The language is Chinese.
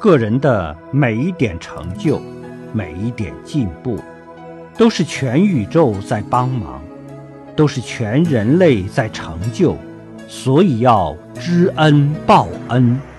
个人的每一点成就每一点进步都是全宇宙在帮忙都是全人类在成就所以要知恩报恩。